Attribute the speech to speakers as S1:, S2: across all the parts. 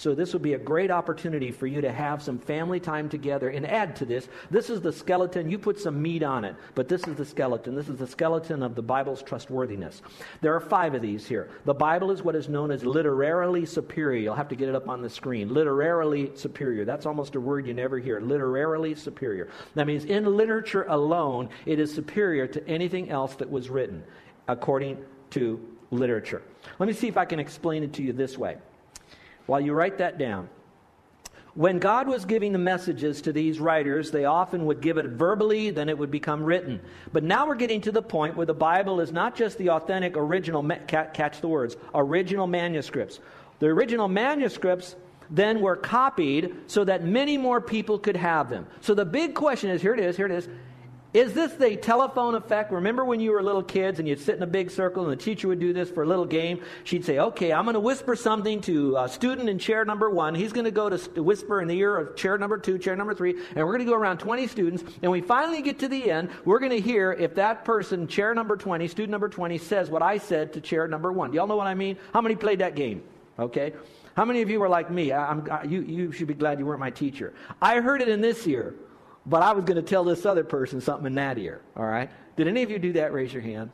S1: So, this would be a great opportunity for you to have some family time together and add to this. This is the skeleton. You put some meat on it, but this is the skeleton. This is the skeleton of the Bible's trustworthiness. There are five of these here. The Bible is what is known as literarily superior. You'll have to get it up on the screen. Literarily superior. That's almost a word you never hear. Literarily superior. That means in literature alone, it is superior to anything else that was written, according to literature. Let me see if I can explain it to you this way while you write that down. When God was giving the messages to these writers, they often would give it verbally, then it would become written. But now we're getting to the point where the Bible is not just the authentic original, catch the words, original manuscripts. The original manuscripts then were copied so that many more people could have them. So the big question is here it is, here it is. Is this the telephone effect? Remember when you were little kids and you'd sit in a big circle and the teacher would do this for a little game? She'd say, Okay, I'm going to whisper something to a student in chair number one. He's going to go to whisper in the ear of chair number two, chair number three, and we're going to go around 20 students. And we finally get to the end, we're going to hear if that person, chair number 20, student number 20, says what I said to chair number one. Do y'all know what I mean? How many played that game? Okay? How many of you were like me? I, I, you, you should be glad you weren't my teacher. I heard it in this ear. But I was going to tell this other person something in that ear. All right? Did any of you do that? Raise your hand.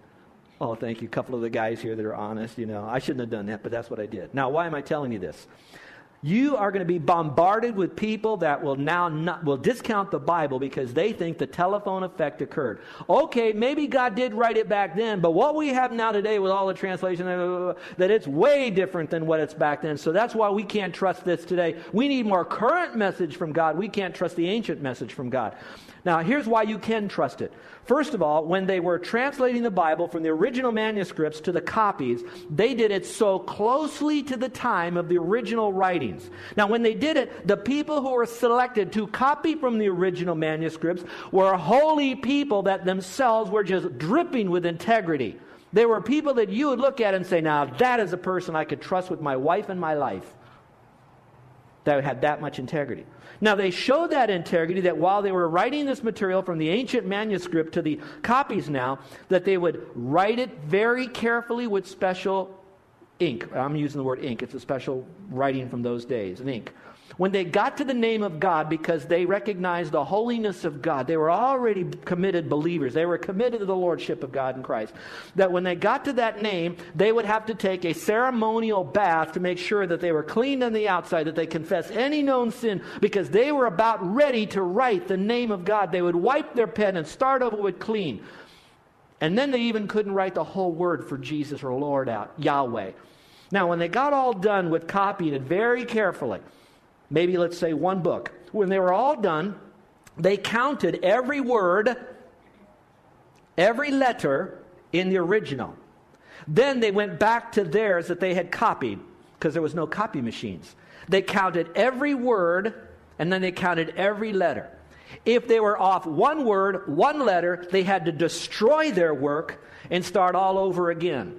S1: Oh, thank you. A couple of the guys here that are honest. You know, I shouldn't have done that, but that's what I did. Now, why am I telling you this? You are going to be bombarded with people that will now not, will discount the Bible because they think the telephone effect occurred. Okay, maybe God did write it back then, but what we have now today with all the translation, that it's way different than what it's back then. So that's why we can't trust this today. We need more current message from God. We can't trust the ancient message from God. Now, here's why you can trust it. First of all, when they were translating the Bible from the original manuscripts to the copies, they did it so closely to the time of the original writings. Now, when they did it, the people who were selected to copy from the original manuscripts were holy people that themselves were just dripping with integrity. They were people that you would look at and say, Now, that is a person I could trust with my wife and my life. That had that much integrity. Now, they showed that integrity that while they were writing this material from the ancient manuscript to the copies now, that they would write it very carefully with special ink. I'm using the word ink, it's a special writing from those days, an ink. When they got to the name of God, because they recognized the holiness of God, they were already committed believers. They were committed to the Lordship of God in Christ. That when they got to that name, they would have to take a ceremonial bath to make sure that they were clean on the outside, that they confess any known sin, because they were about ready to write the name of God. They would wipe their pen and start over with clean. And then they even couldn't write the whole word for Jesus or Lord out, Yahweh. Now, when they got all done with copying it very carefully, maybe let's say one book. When they were all done, they counted every word, every letter in the original. Then they went back to theirs that they had copied because there was no copy machines. They counted every word and then they counted every letter. If they were off one word, one letter, they had to destroy their work and start all over again.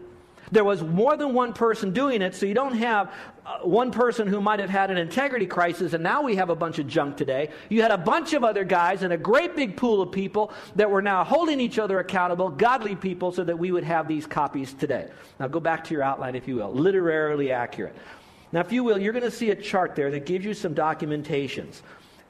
S1: There was more than one person doing it, so you don't have Uh, one person who might have had an integrity crisis, and now we have a bunch of junk today. You had a bunch of other guys and a great big pool of people that were now holding each other accountable, godly people, so that we would have these copies today. Now go back to your outline, if you will. Literarily accurate. Now, if you will, you're going to see a chart there that gives you some documentations.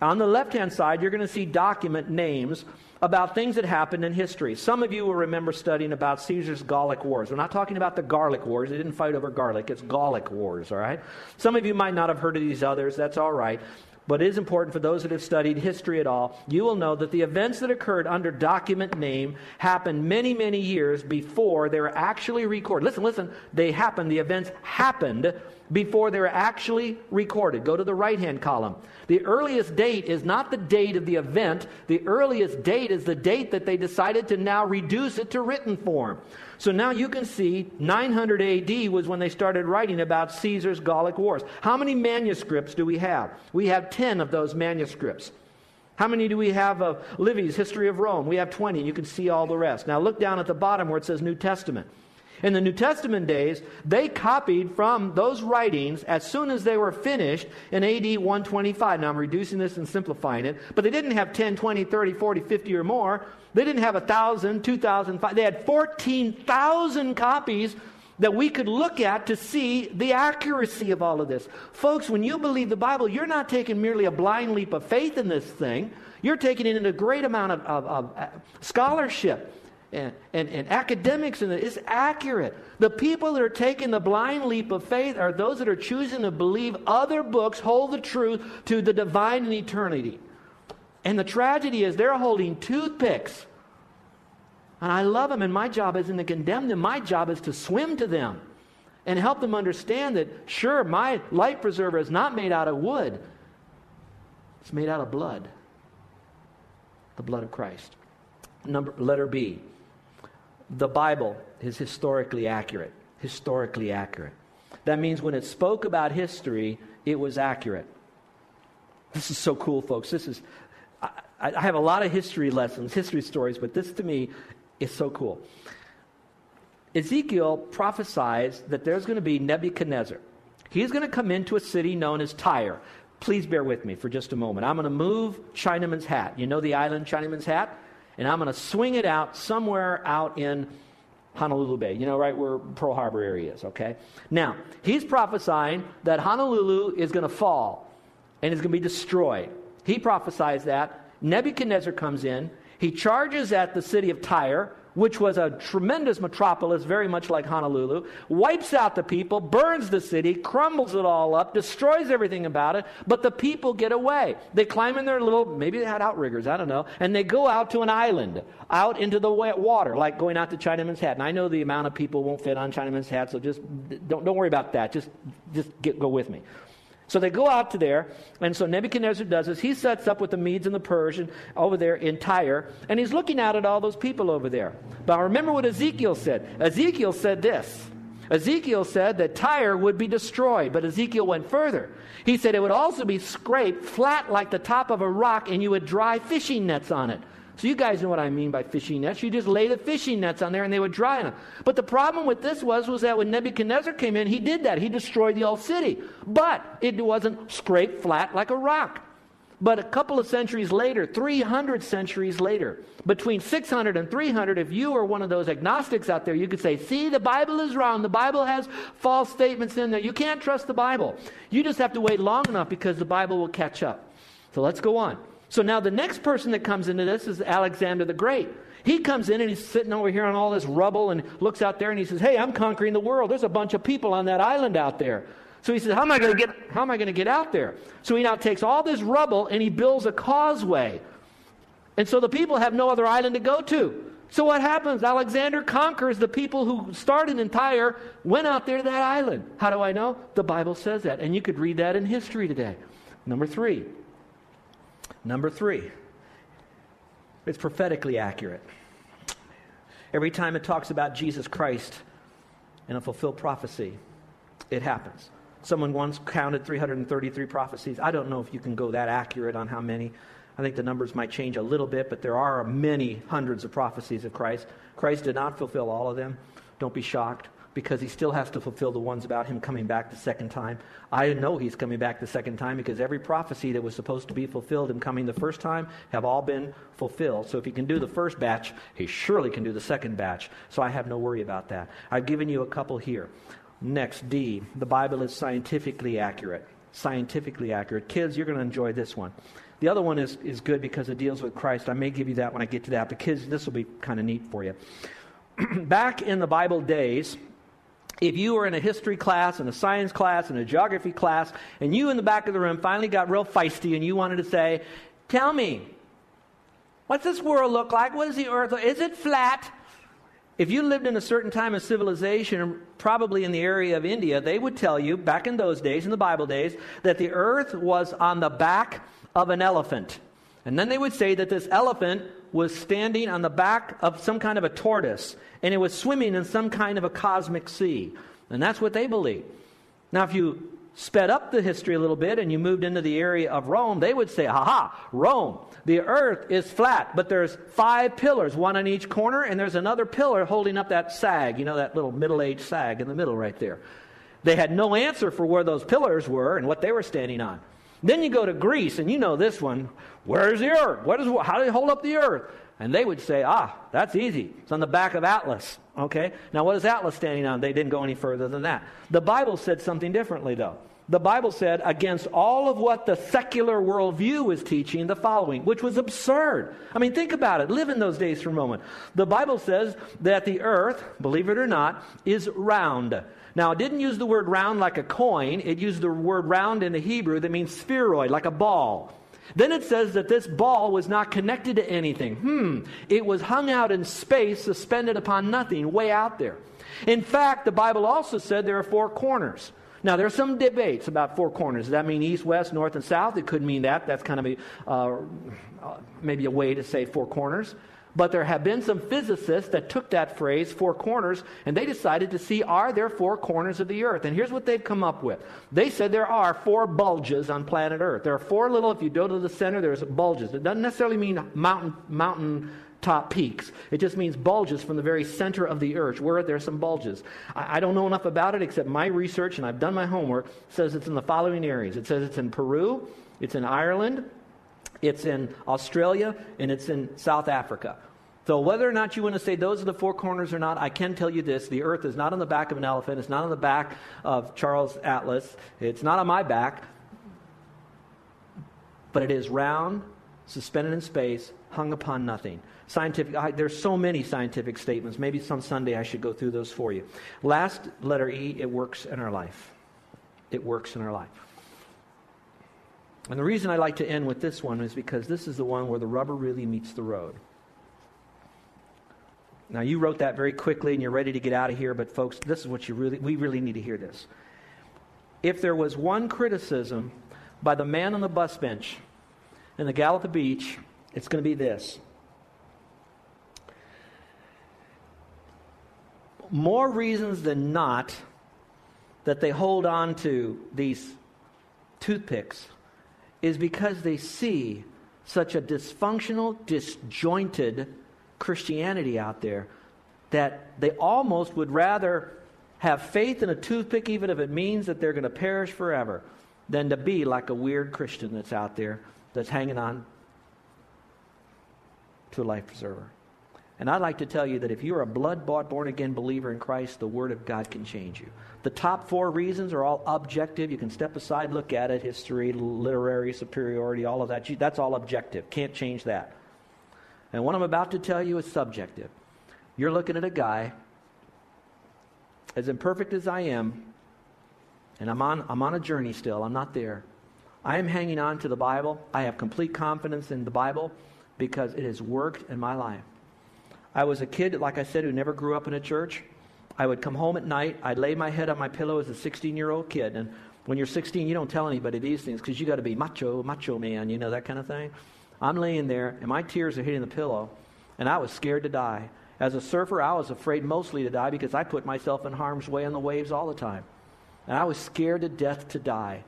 S1: On the left hand side, you're going to see document names about things that happened in history. Some of you will remember studying about Caesar's Gallic Wars. We're not talking about the Garlic Wars. They didn't fight over garlic. It's Gallic Wars, all right? Some of you might not have heard of these others. That's all right. But it is important for those that have studied history at all. You will know that the events that occurred under document name happened many, many years before they were actually recorded. Listen, listen. They happened. The events happened before they're actually recorded. Go to the right hand column. The earliest date is not the date of the event, the earliest date is the date that they decided to now reduce it to written form. So now you can see 900 AD was when they started writing about Caesar's Gallic Wars. How many manuscripts do we have? We have 10 of those manuscripts. How many do we have of Livy's History of Rome? We have 20. You can see all the rest. Now look down at the bottom where it says New Testament. In the New Testament days, they copied from those writings as soon as they were finished in AD 125. Now I'm reducing this and simplifying it, but they didn't have 10, 20, 30, 40, 50 or more. They didn't have 1,000, 2,000, they had 14,000 copies that we could look at to see the accuracy of all of this. Folks, when you believe the Bible, you're not taking merely a blind leap of faith in this thing. You're taking it in a great amount of, of, of uh, scholarship and, and, and academics and it's accurate. The people that are taking the blind leap of faith are those that are choosing to believe other books hold the truth to the divine and eternity. And the tragedy is they're holding toothpicks. And I love them, and my job isn't to condemn them. My job is to swim to them and help them understand that, sure, my life preserver is not made out of wood, it's made out of blood the blood of Christ. Number, letter B the Bible is historically accurate. Historically accurate. That means when it spoke about history, it was accurate. This is so cool, folks. This is, I, I have a lot of history lessons, history stories, but this to me is so cool. Ezekiel prophesies that there's going to be Nebuchadnezzar. He's going to come into a city known as Tyre. Please bear with me for just a moment. I'm going to move Chinaman's Hat. You know the island Chinaman's Hat? And I'm going to swing it out somewhere out in Honolulu Bay, you know, right where Pearl Harbor area is, okay? Now, he's prophesying that Honolulu is going to fall and is going to be destroyed. He prophesies that. Nebuchadnezzar comes in. He charges at the city of Tyre, which was a tremendous metropolis, very much like Honolulu, wipes out the people, burns the city, crumbles it all up, destroys everything about it, but the people get away. They climb in their little, maybe they had outriggers, I don't know, and they go out to an island, out into the wet water, like going out to Chinaman's Hat. And I know the amount of people won't fit on Chinaman's Hat, so just don't, don't worry about that. Just, just get, go with me. So they go out to there, and so Nebuchadnezzar does this. He sets up with the Medes and the Persian over there in Tyre, and he's looking out at all those people over there. But remember what Ezekiel said. Ezekiel said this. Ezekiel said that Tyre would be destroyed, but Ezekiel went further. He said it would also be scraped flat like the top of a rock, and you would dry fishing nets on it. So you guys know what I mean by fishing nets. You just lay the fishing nets on there and they would dry them. But the problem with this was, was that when Nebuchadnezzar came in, he did that. He destroyed the whole city. But it wasn't scraped flat like a rock. But a couple of centuries later, 300 centuries later, between 600 and 300, if you are one of those agnostics out there, you could say, see, the Bible is wrong. The Bible has false statements in there. You can't trust the Bible. You just have to wait long enough because the Bible will catch up. So let's go on. So now the next person that comes into this is Alexander the Great. He comes in and he's sitting over here on all this rubble and looks out there and he says, Hey, I'm conquering the world. There's a bunch of people on that island out there. So he says, How am I going to get how am I going to get out there? So he now takes all this rubble and he builds a causeway. And so the people have no other island to go to. So what happens? Alexander conquers the people who started in Tyre, went out there to that island. How do I know? The Bible says that. And you could read that in history today. Number three, Number three, it's prophetically accurate. Every time it talks about Jesus Christ in a fulfilled prophecy, it happens. Someone once counted 333 prophecies. I don't know if you can go that accurate on how many. I think the numbers might change a little bit, but there are many hundreds of prophecies of Christ. Christ did not fulfill all of them. Don't be shocked because he still has to fulfill the ones about him coming back the second time. I know he's coming back the second time because every prophecy that was supposed to be fulfilled him coming the first time have all been fulfilled. So if he can do the first batch, he surely can do the second batch. So I have no worry about that. I've given you a couple here. Next, D. The Bible is scientifically accurate. scientifically accurate. Kids, you're going to enjoy this one. The other one is, is good because it deals with Christ. I may give you that when I get to that, but kids, this will be kind of neat for you. Back in the Bible days, if you were in a history class, and a science class, and a geography class, and you in the back of the room finally got real feisty and you wanted to say, Tell me, what's this world look like? What is the earth? Is it flat? If you lived in a certain time of civilization, probably in the area of India, they would tell you, back in those days, in the Bible days, that the earth was on the back of an elephant. And then they would say that this elephant was standing on the back of some kind of a tortoise, and it was swimming in some kind of a cosmic sea. And that's what they believe. Now, if you sped up the history a little bit and you moved into the area of Rome, they would say, Ha ha, Rome, the earth is flat, but there's five pillars, one on each corner, and there's another pillar holding up that sag, you know, that little middle aged sag in the middle right there. They had no answer for where those pillars were and what they were standing on. Then you go to Greece, and you know this one. Where's the earth? What is, how do they hold up the earth? And they would say, ah, that's easy. It's on the back of Atlas. Okay? Now, what is Atlas standing on? They didn't go any further than that. The Bible said something differently, though. The Bible said, against all of what the secular worldview was teaching, the following, which was absurd. I mean, think about it. Live in those days for a moment. The Bible says that the earth, believe it or not, is round. Now, it didn't use the word round like a coin, it used the word round in the Hebrew that means spheroid, like a ball. Then it says that this ball was not connected to anything. Hmm, it was hung out in space, suspended upon nothing, way out there. In fact, the Bible also said there are four corners. Now, there are some debates about four corners. Does that mean east, west, north, and south? It could mean that. That's kind of a, uh, uh maybe a way to say four corners. But there have been some physicists that took that phrase, four corners, and they decided to see are there four corners of the earth? And here's what they've come up with. They said there are four bulges on planet Earth. There are four little, if you go to the center, there's bulges. It doesn't necessarily mean mountain, mountain top peaks. It just means bulges from the very center of the earth, where are there some bulges. I, I, don't know enough about it except my research, and I've done my homework, says it's in the following areas. It says it's in Peru, it's in Ireland, it's in Australia, and it's in South Africa. So, whether or not you want to say those are the four corners or not, I can tell you this the earth is not on the back of an elephant. It's not on the back of Charles Atlas. It's not on my back. But it is round, suspended in space, hung upon nothing. Scientific, I, there's so many scientific statements. Maybe some Sunday I should go through those for you. Last letter E, it works in our life. It works in our life. And the reason I like to end with this one is because this is the one where the rubber really meets the road. Now, you wrote that very quickly and you're ready to get out of here, but folks, this is what you really, we really need to hear this. If there was one criticism by the man on the bus bench in the gal at the beach, it's going to be this. More reasons than not that they hold on to these toothpicks is because they see such a dysfunctional, disjointed, Christianity out there that they almost would rather have faith in a toothpick, even if it means that they're going to perish forever, than to be like a weird Christian that's out there that's hanging on to a life preserver. And I'd like to tell you that if you're a blood bought, born again believer in Christ, the Word of God can change you. The top four reasons are all objective. You can step aside, look at it history, literary superiority, all of that. That's all objective. Can't change that. And what I'm about to tell you is subjective. You're looking at a guy, as imperfect as I am, and I'm on, I'm on a journey still, I'm not there. I am hanging on to the Bible. I have complete confidence in the Bible because it has worked in my life. I was a kid, like I said, who never grew up in a church. I would come home at night. I'd lay my head on my pillow as a 16 year old kid. And when you're 16, you don't tell anybody these things because you got to be macho, macho man, you know, that kind of thing. I'm laying there, and my tears are hitting the pillow, and I was scared to die. As a surfer, I was afraid mostly to die because I put myself in harm's way on the waves all the time. And I was scared to death to die.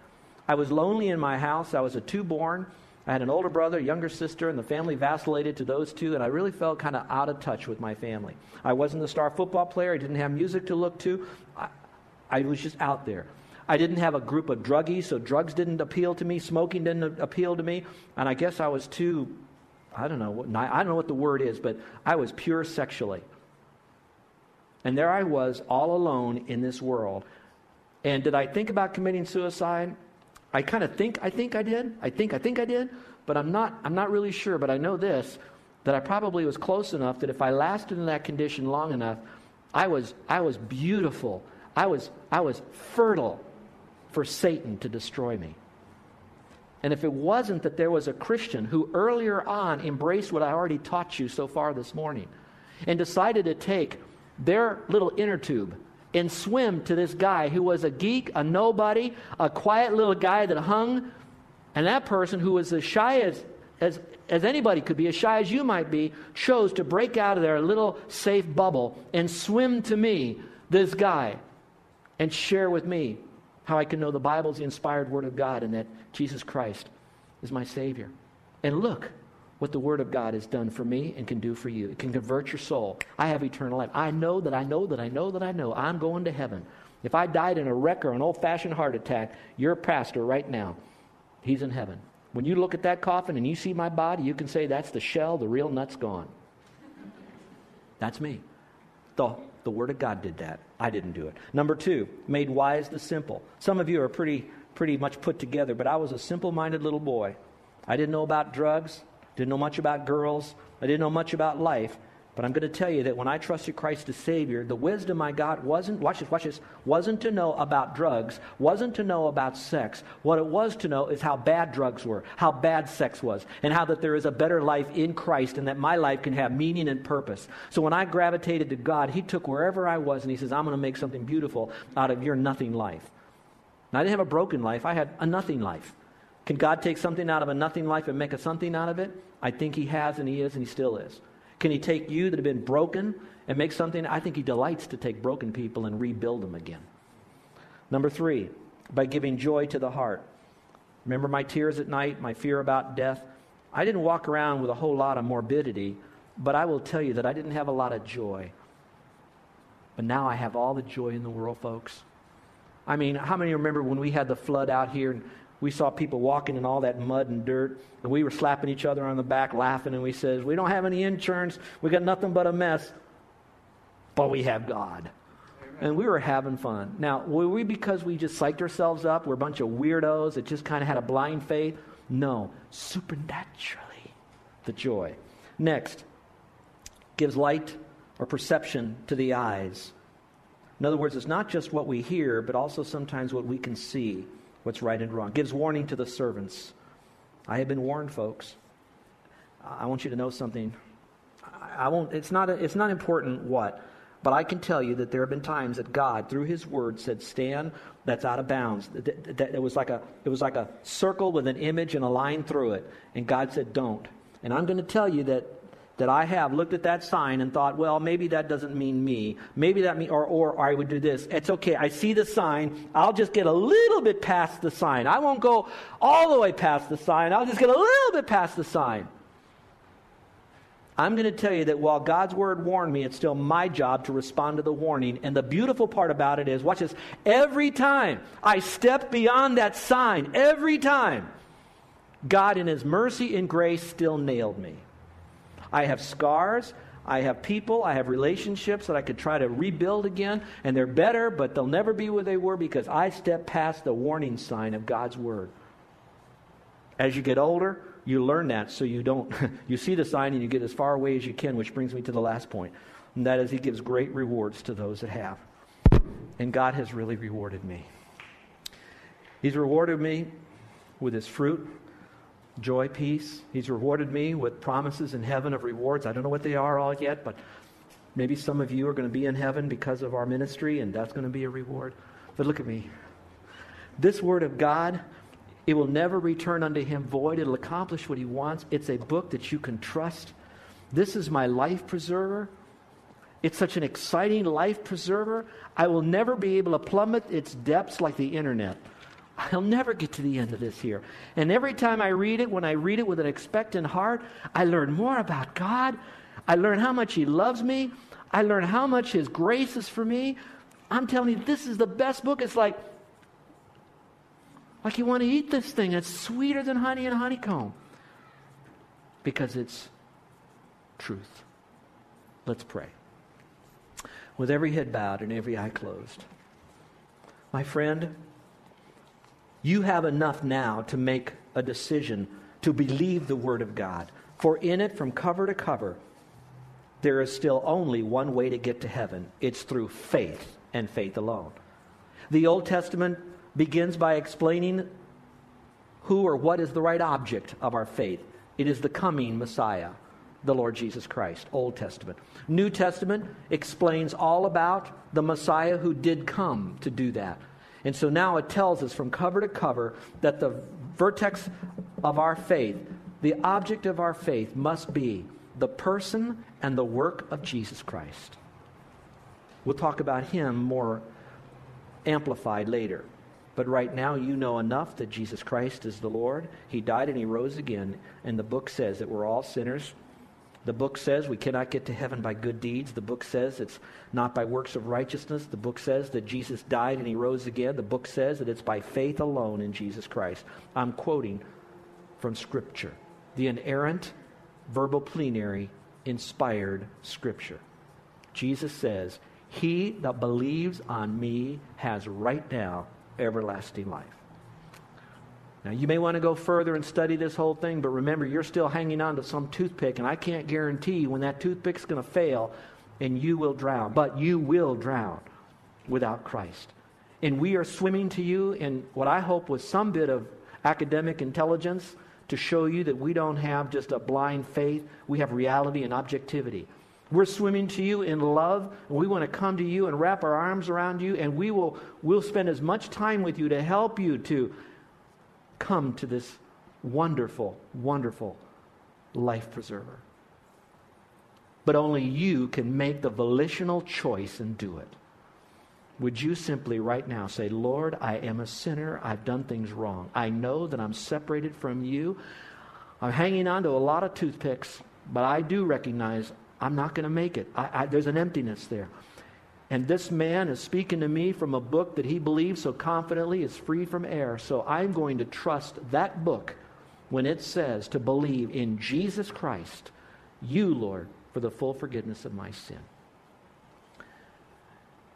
S1: I was lonely in my house. I was a two born. I had an older brother, younger sister, and the family vacillated to those two, and I really felt kind of out of touch with my family. I wasn't a star football player. I didn't have music to look to. I, I was just out there. I didn't have a group of druggies, so drugs didn't appeal to me, smoking didn't appeal to me, and I guess I was too, I don't know, I don't know what the word is, but I was pure sexually. And there I was, all alone in this world. And did I think about committing suicide? I kind of think I think I did. I think I think I did, but I'm not I'm not really sure, but I know this that I probably was close enough that if I lasted in that condition long enough, I was I was beautiful. I was I was fertile for Satan to destroy me. And if it wasn't that there was a Christian who earlier on embraced what I already taught you so far this morning and decided to take their little inner tube and swim to this guy who was a geek, a nobody, a quiet little guy that hung, and that person who was as shy as, as, as anybody could be, as shy as you might be, chose to break out of their little safe bubble and swim to me, this guy, and share with me how I can know the Bible's the inspired Word of God and that Jesus Christ is my Savior. And look what the Word of God has done for me and can do for you. It can convert your soul. I have eternal life. I know that I know that I know that I know I'm going to heaven. If I died in a wreck or an old fashioned heart attack, your pastor right now, he's in heaven. When you look at that coffin and you see my body, you can say that's the shell, the real nut's gone. That's me. The the Word of God did that. I didn't do it. Number two, made wise the simple. Some of you are pretty, pretty much put together, but I was a simple minded little boy. I didn't know about drugs, didn't know much about girls, I didn't know much about life. But I'm going to tell you that when I trusted Christ as Savior, the wisdom I got wasn't, watch this, watch this, wasn't to know about drugs, wasn't to know about sex. What it was to know is how bad drugs were, how bad sex was, and how that there is a better life in Christ and that my life can have meaning and purpose. So when I gravitated to God, He took wherever I was and He says, I'm going to make something beautiful out of your nothing life. Now, I didn't have a broken life, I had a nothing life. Can God take something out of a nothing life and make a something out of it? I think He has, and He is, and He still is. Can He take you that have been broken and make something? I think He delights to take broken people and rebuild them again. Number three, by giving joy to the heart. Remember my tears at night, my fear about death? I didn't walk around with a whole lot of morbidity, but I will tell you that I didn't have a lot of joy. But now I have all the joy in the world, folks. I mean, how many remember when we had the flood out here and we saw people walking in all that mud and dirt, and we were slapping each other on the back, laughing, and we says, "We don't have any insurance. We got nothing but a mess, but we have God." And we were having fun. Now, were we because we just psyched ourselves up? We're a bunch of weirdos that just kind of had a blind faith? No, supernaturally, the joy. Next, gives light or perception to the eyes. In other words, it's not just what we hear, but also sometimes what we can see what's right and wrong. Gives warning to the servants. I have been warned, folks. I want you to know something. I won't, it's, not a, it's not important what, but I can tell you that there have been times that God, through His Word, said, "Stand, that's out of bounds." That, that, it was like a, it was like a circle with an image and a line through it, and God said, "Don't." And I'm going to tell you that that I have looked at that sign and thought, well, maybe that doesn't mean me. Maybe that mean, or, or, or I would do this. It's okay. I see the sign. I'll just get a little bit past the sign. I won't go all the way past the sign. I'll just get a little bit past the sign. I'm going to tell you that while God's word warned me, it's still my job to respond to the warning. And the beautiful part about it is, watch this, every time I step beyond that sign, every time, God in His mercy and grace still nailed me. I have scars. I have people, I have relationships that I could try to rebuild again, and they're better, but they'll never be where they were because I stepped past the warning sign of God's Word. As you get older, you learn that so you don't, you see the sign and you get as far away as you can, which brings me to the last point, and that is He gives great rewards to those that have. And God has really rewarded me. He's rewarded me with His fruit joy, peace. He's rewarded me with promises in heaven of rewards. I don't know what they are all yet, but maybe some of you are going to be in heaven because of our ministry, and that's going to be a reward. But look at me. This word of God, it will never return unto him void. It'll accomplish what he wants. It's a book that you can trust. This is my life preserver. It's such an exciting life preserver. I will never be able to plummet its depths like the internet. I'll never get to the end of this here. And every time I read it, when I read it with an expectant heart, I learn more about God. I learn how much He loves me. I learn how much His grace is for me. I'm telling you, this is the best book. It's like, like you want to eat this thing. It's sweeter than honey and honeycomb because it's truth. Let's pray. With every head bowed and every eye closed. My friend, You have enough now to make a decision to believe the Word of God. For in it, from cover to cover, there is still only one way to get to heaven it's through faith and faith alone. The Old Testament begins by explaining who or what is the right object of our faith. It is the coming Messiah, the Lord Jesus Christ, Old Testament. New Testament explains all about the Messiah who did come to do that. And so now it tells us from cover to cover that the vertex of our faith, the object of our faith, must be the person and the work of Jesus Christ. We'll talk about him more amplified later. But right now, you know enough that Jesus Christ is the Lord. He died and he rose again. And the book says that we're all sinners. The book says we cannot get to heaven by good deeds. The book says it's not by works of righteousness. The book says that Jesus died and he rose again. The book says that it's by faith alone in Jesus Christ. I'm quoting from Scripture, the inerrant, verbal plenary, inspired Scripture. Jesus says, He that believes on me has right now everlasting life. Now, you may want to go further and study this whole thing, but remember, you're still hanging on to some toothpick, and I can't guarantee when that toothpick's going to fail and you will drown. But you will drown without Christ. And we are swimming to you in what I hope was some bit of academic intelligence to show you that we don't have just a blind faith, we have reality and objectivity. We're swimming to you in love, and we want to come to you and wrap our arms around you, and we will we'll spend as much time with you to help you to come to this wonderful, wonderful life preserver. But only you can make the volitional choice and do it. Would you simply right now say, Lord, I am a sinner. I've done things wrong. I know that I'm separated from you. I'm hanging on to a lot of toothpicks, but I do recognize I'm not going to make it. I, I, there's an emptiness there. And this man is speaking to me from a book that he believes so confidently is free from error. So I'm going to trust that book when it says to believe in Jesus Christ, you, Lord, for the full forgiveness of my sin.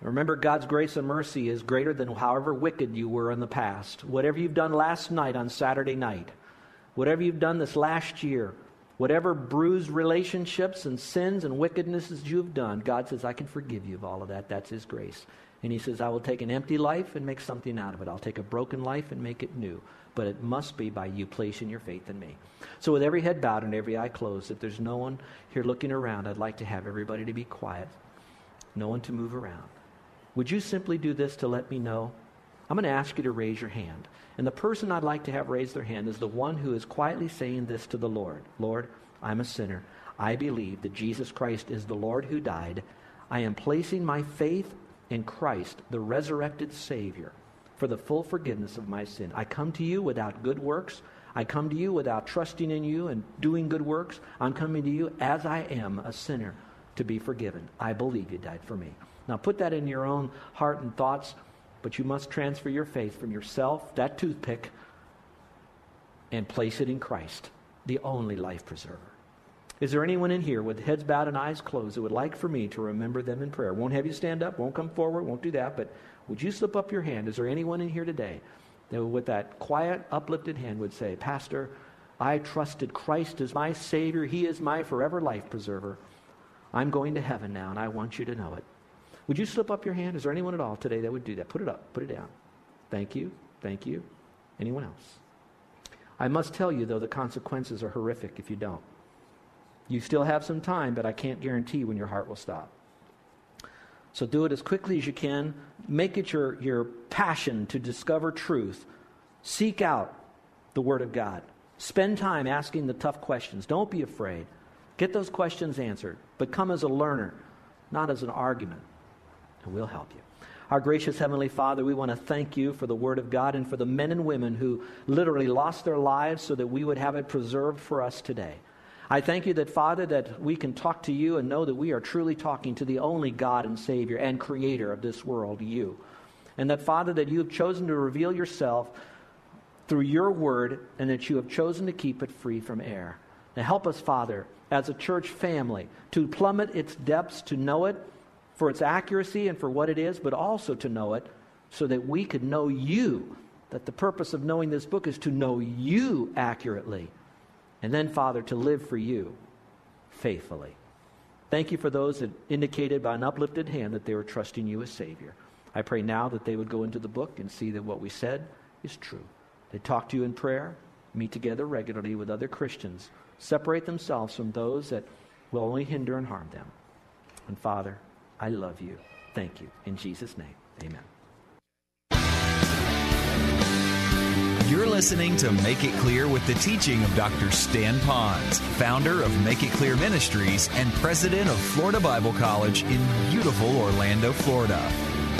S1: Remember, God's grace and mercy is greater than however wicked you were in the past. Whatever you've done last night on Saturday night, whatever you've done this last year, whatever bruised relationships and sins and wickednesses you've done, God says, I can forgive you of all of that. That's His grace. And He says, I will take an empty life and make something out of it. I'll take a broken life and make it new. But it must be by you placing your faith in me. So, with every head bowed and every eye closed, if there's no one here looking around, I'd like to have everybody to be quiet, no one to move around. Would you simply do this to let me know? I'm going to ask you to raise your hand. And the person I'd like to have raise their hand is the one who is quietly saying this to the Lord Lord, I'm a sinner. I believe that Jesus Christ is the Lord who died. I am placing my faith in Christ, the resurrected Savior, for the full forgiveness of my sin. I come to you without good works. I come to you without trusting in you and doing good works. I'm coming to you as I am, a sinner, to be forgiven. I believe you died for me. Now put that in your own heart and thoughts, but you must transfer your faith from yourself, that toothpick, and place it in Christ, the only life preserver. Is there anyone in here with heads bowed and eyes closed that would like for me to remember them in prayer? Won't have you stand up, won't come forward, won't do that, but would you slip up your hand? Is there anyone in here today that with that quiet, uplifted hand would say, Pastor, I trusted Christ as my Savior. He is my forever life preserver. I'm going to heaven now, and I want you to know it. Would you slip up your hand? Is there anyone at all today that would do that? Put it up, put it down. Thank you, thank you. Anyone else? I must tell you, though, the consequences are horrific if you don't. You still have some time, but I can't guarantee when your heart will stop. So do it as quickly as you can. Make it your, your passion to discover truth. Seek out the Word of God. Spend time asking the tough questions. Don't be afraid. Get those questions answered, but come as a learner, not as an argument and we'll help you. Our gracious Heavenly Father, we want to thank you for the Word of God and for the men and women who literally lost their lives so that we would have it preserved for us today. I thank you that, Father, that we can talk to you and know that we are truly talking to the only God and Savior and Creator of this world, you. And that, Father, that you have chosen to reveal yourself through your Word and that you have chosen to keep it free from error. Now help us, Father, as a church family, to plummet its depths, to know it, for its accuracy and for what it is, but also to know it so that we could know you, that the purpose of knowing this book is to know you accurately. And then, Father, to live for you faithfully. Thank you for those that indicated by an uplifted hand that they were trusting you as Savior. I pray now that they would go into the book and see that what we said is true. They talk to you in prayer, meet together regularly with other Christians, separate themselves from those that will only hinder and harm them. And Father, I love you. Thank you. In Jesus' name, amen.
S2: You're listening to Make It Clear with the teaching of Dr. Stan Ponz, founder of Make It Clear Ministries and president of Florida Bible College in beautiful Orlando, Florida.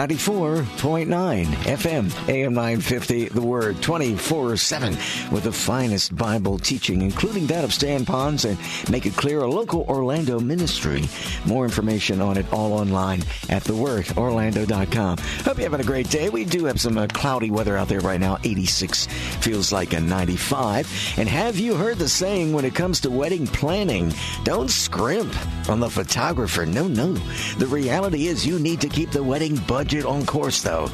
S3: 94.9 FM, AM 950, The Word, 24 7, with the finest Bible teaching, including that of Stan Ponz and Make It Clear, a local Orlando ministry. More information on it all online at thewordorlando.com. Hope you're having a great day. We do have some uh, cloudy weather out there right now. 86 feels like a 95. And have you heard the saying when it comes to wedding planning? Don't scrimp on the photographer. No, no. The reality is you need to keep the wedding budget on course, though.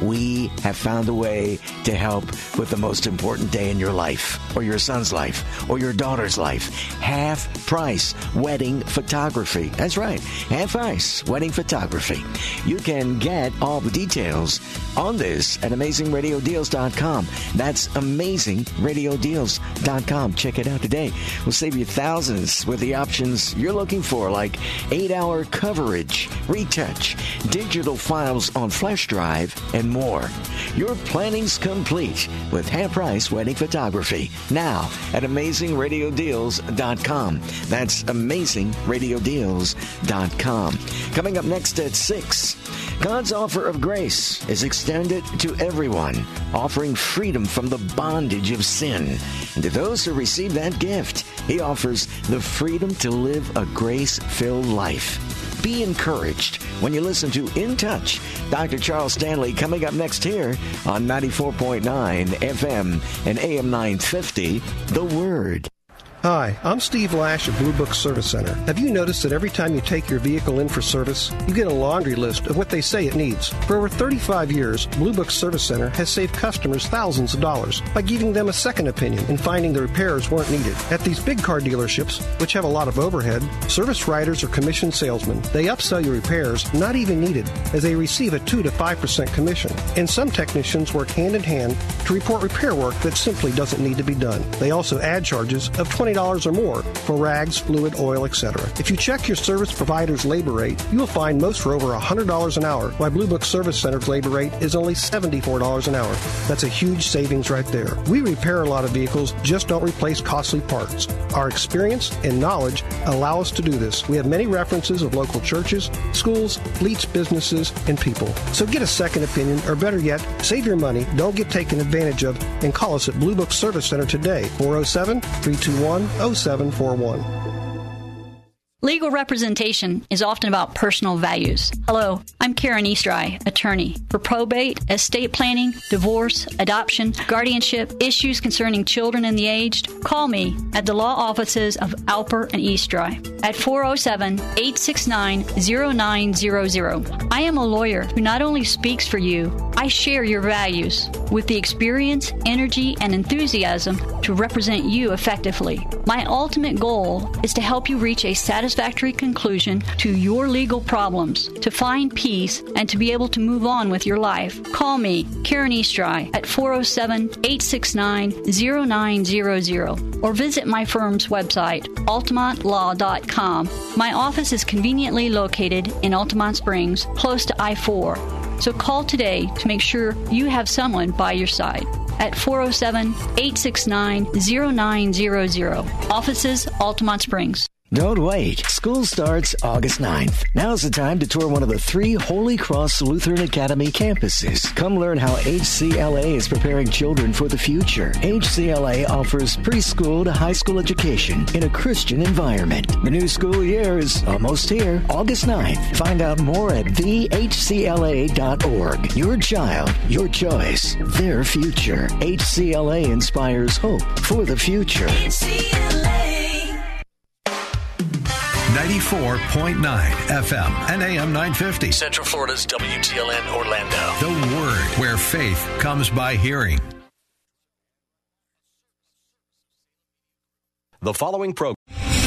S3: We have found a way to help with the most important day in your life, or your son's life, or your daughter's life. Half price wedding photography. That's right. Half price wedding photography. You can get all the details on this at amazingradiodeals.com. That's amazingradiodeals.com. Check it out today. We'll save you thousands with the options you're looking for, like eight hour coverage, retouch, digital files on flash drive, and more. Your planning's complete with half price wedding photography now at amazingradiodeals.com. That's amazingradiodeals.com. Coming up next at 6, God's offer of grace is extended to everyone, offering freedom from the bondage of sin. And to those who receive that gift, He offers the freedom to live a grace filled life. Be encouraged when you listen to In Touch. Dr. Charles Stanley coming up next here on 94.9 FM and AM 950, The Word.
S4: Hi, I'm Steve Lash of Blue Book Service Center. Have you noticed that every time you take your vehicle in for service, you get a laundry list of what they say it needs? For over 35 years, Blue Book Service Center has saved customers thousands of dollars by giving them a second opinion and finding the repairs weren't needed. At these big car dealerships, which have a lot of overhead, service writers are commissioned salesmen. They upsell your repairs not even needed as they receive a 2 to 5% commission. And some technicians work hand in hand to report repair work that simply doesn't need to be done. They also add charges of 20 $20 or more for rags, fluid, oil, etc. If you check your service provider's labor rate, you will find most for over $100 an hour, while Blue Book Service Center's labor rate is only $74 an hour. That's a huge savings right there. We repair a lot of vehicles, just don't replace costly parts. Our experience and knowledge allow us to do this. We have many references of local churches, schools, fleets, businesses, and people. So get a second opinion, or better yet, save your money, don't get taken advantage of, and call us at Blue Book Service Center today, 407 321 0741.
S5: Legal representation is often about personal values. Hello, I'm Karen Eastry, attorney. For probate, estate planning, divorce, adoption, guardianship, issues concerning children and the aged, call me at the law offices of Alper and Eastry at 407 869 0900. I am a lawyer who not only speaks for you, I share your values with the experience, energy, and enthusiasm to represent you effectively. My ultimate goal is to help you reach a satisfactory conclusion to your legal problems, to find peace, and to be able to move on with your life. Call me, Karen Eastry, at 407 869 0900 or visit my firm's website, altamontlaw.com. My office is conveniently located in Altamonte Springs, close to I 4. So call today to make sure you have someone by your side at 407 869 0900. Offices, Altamonte Springs.
S3: Don't wait. School starts August 9th. Now's the time to tour one of the three Holy Cross Lutheran Academy campuses. Come learn how HCLA is preparing children for the future. HCLA offers preschool to high school education in a Christian environment. The new school year is almost here. August 9th. Find out more at thehcla.org. Your child, your choice, their future. HCLA inspires hope for the future. HCLA.
S6: 94.9 FM and AM 950.
S7: Central Florida's WTLN Orlando.
S6: The Word, where faith comes by hearing.
S7: The following program.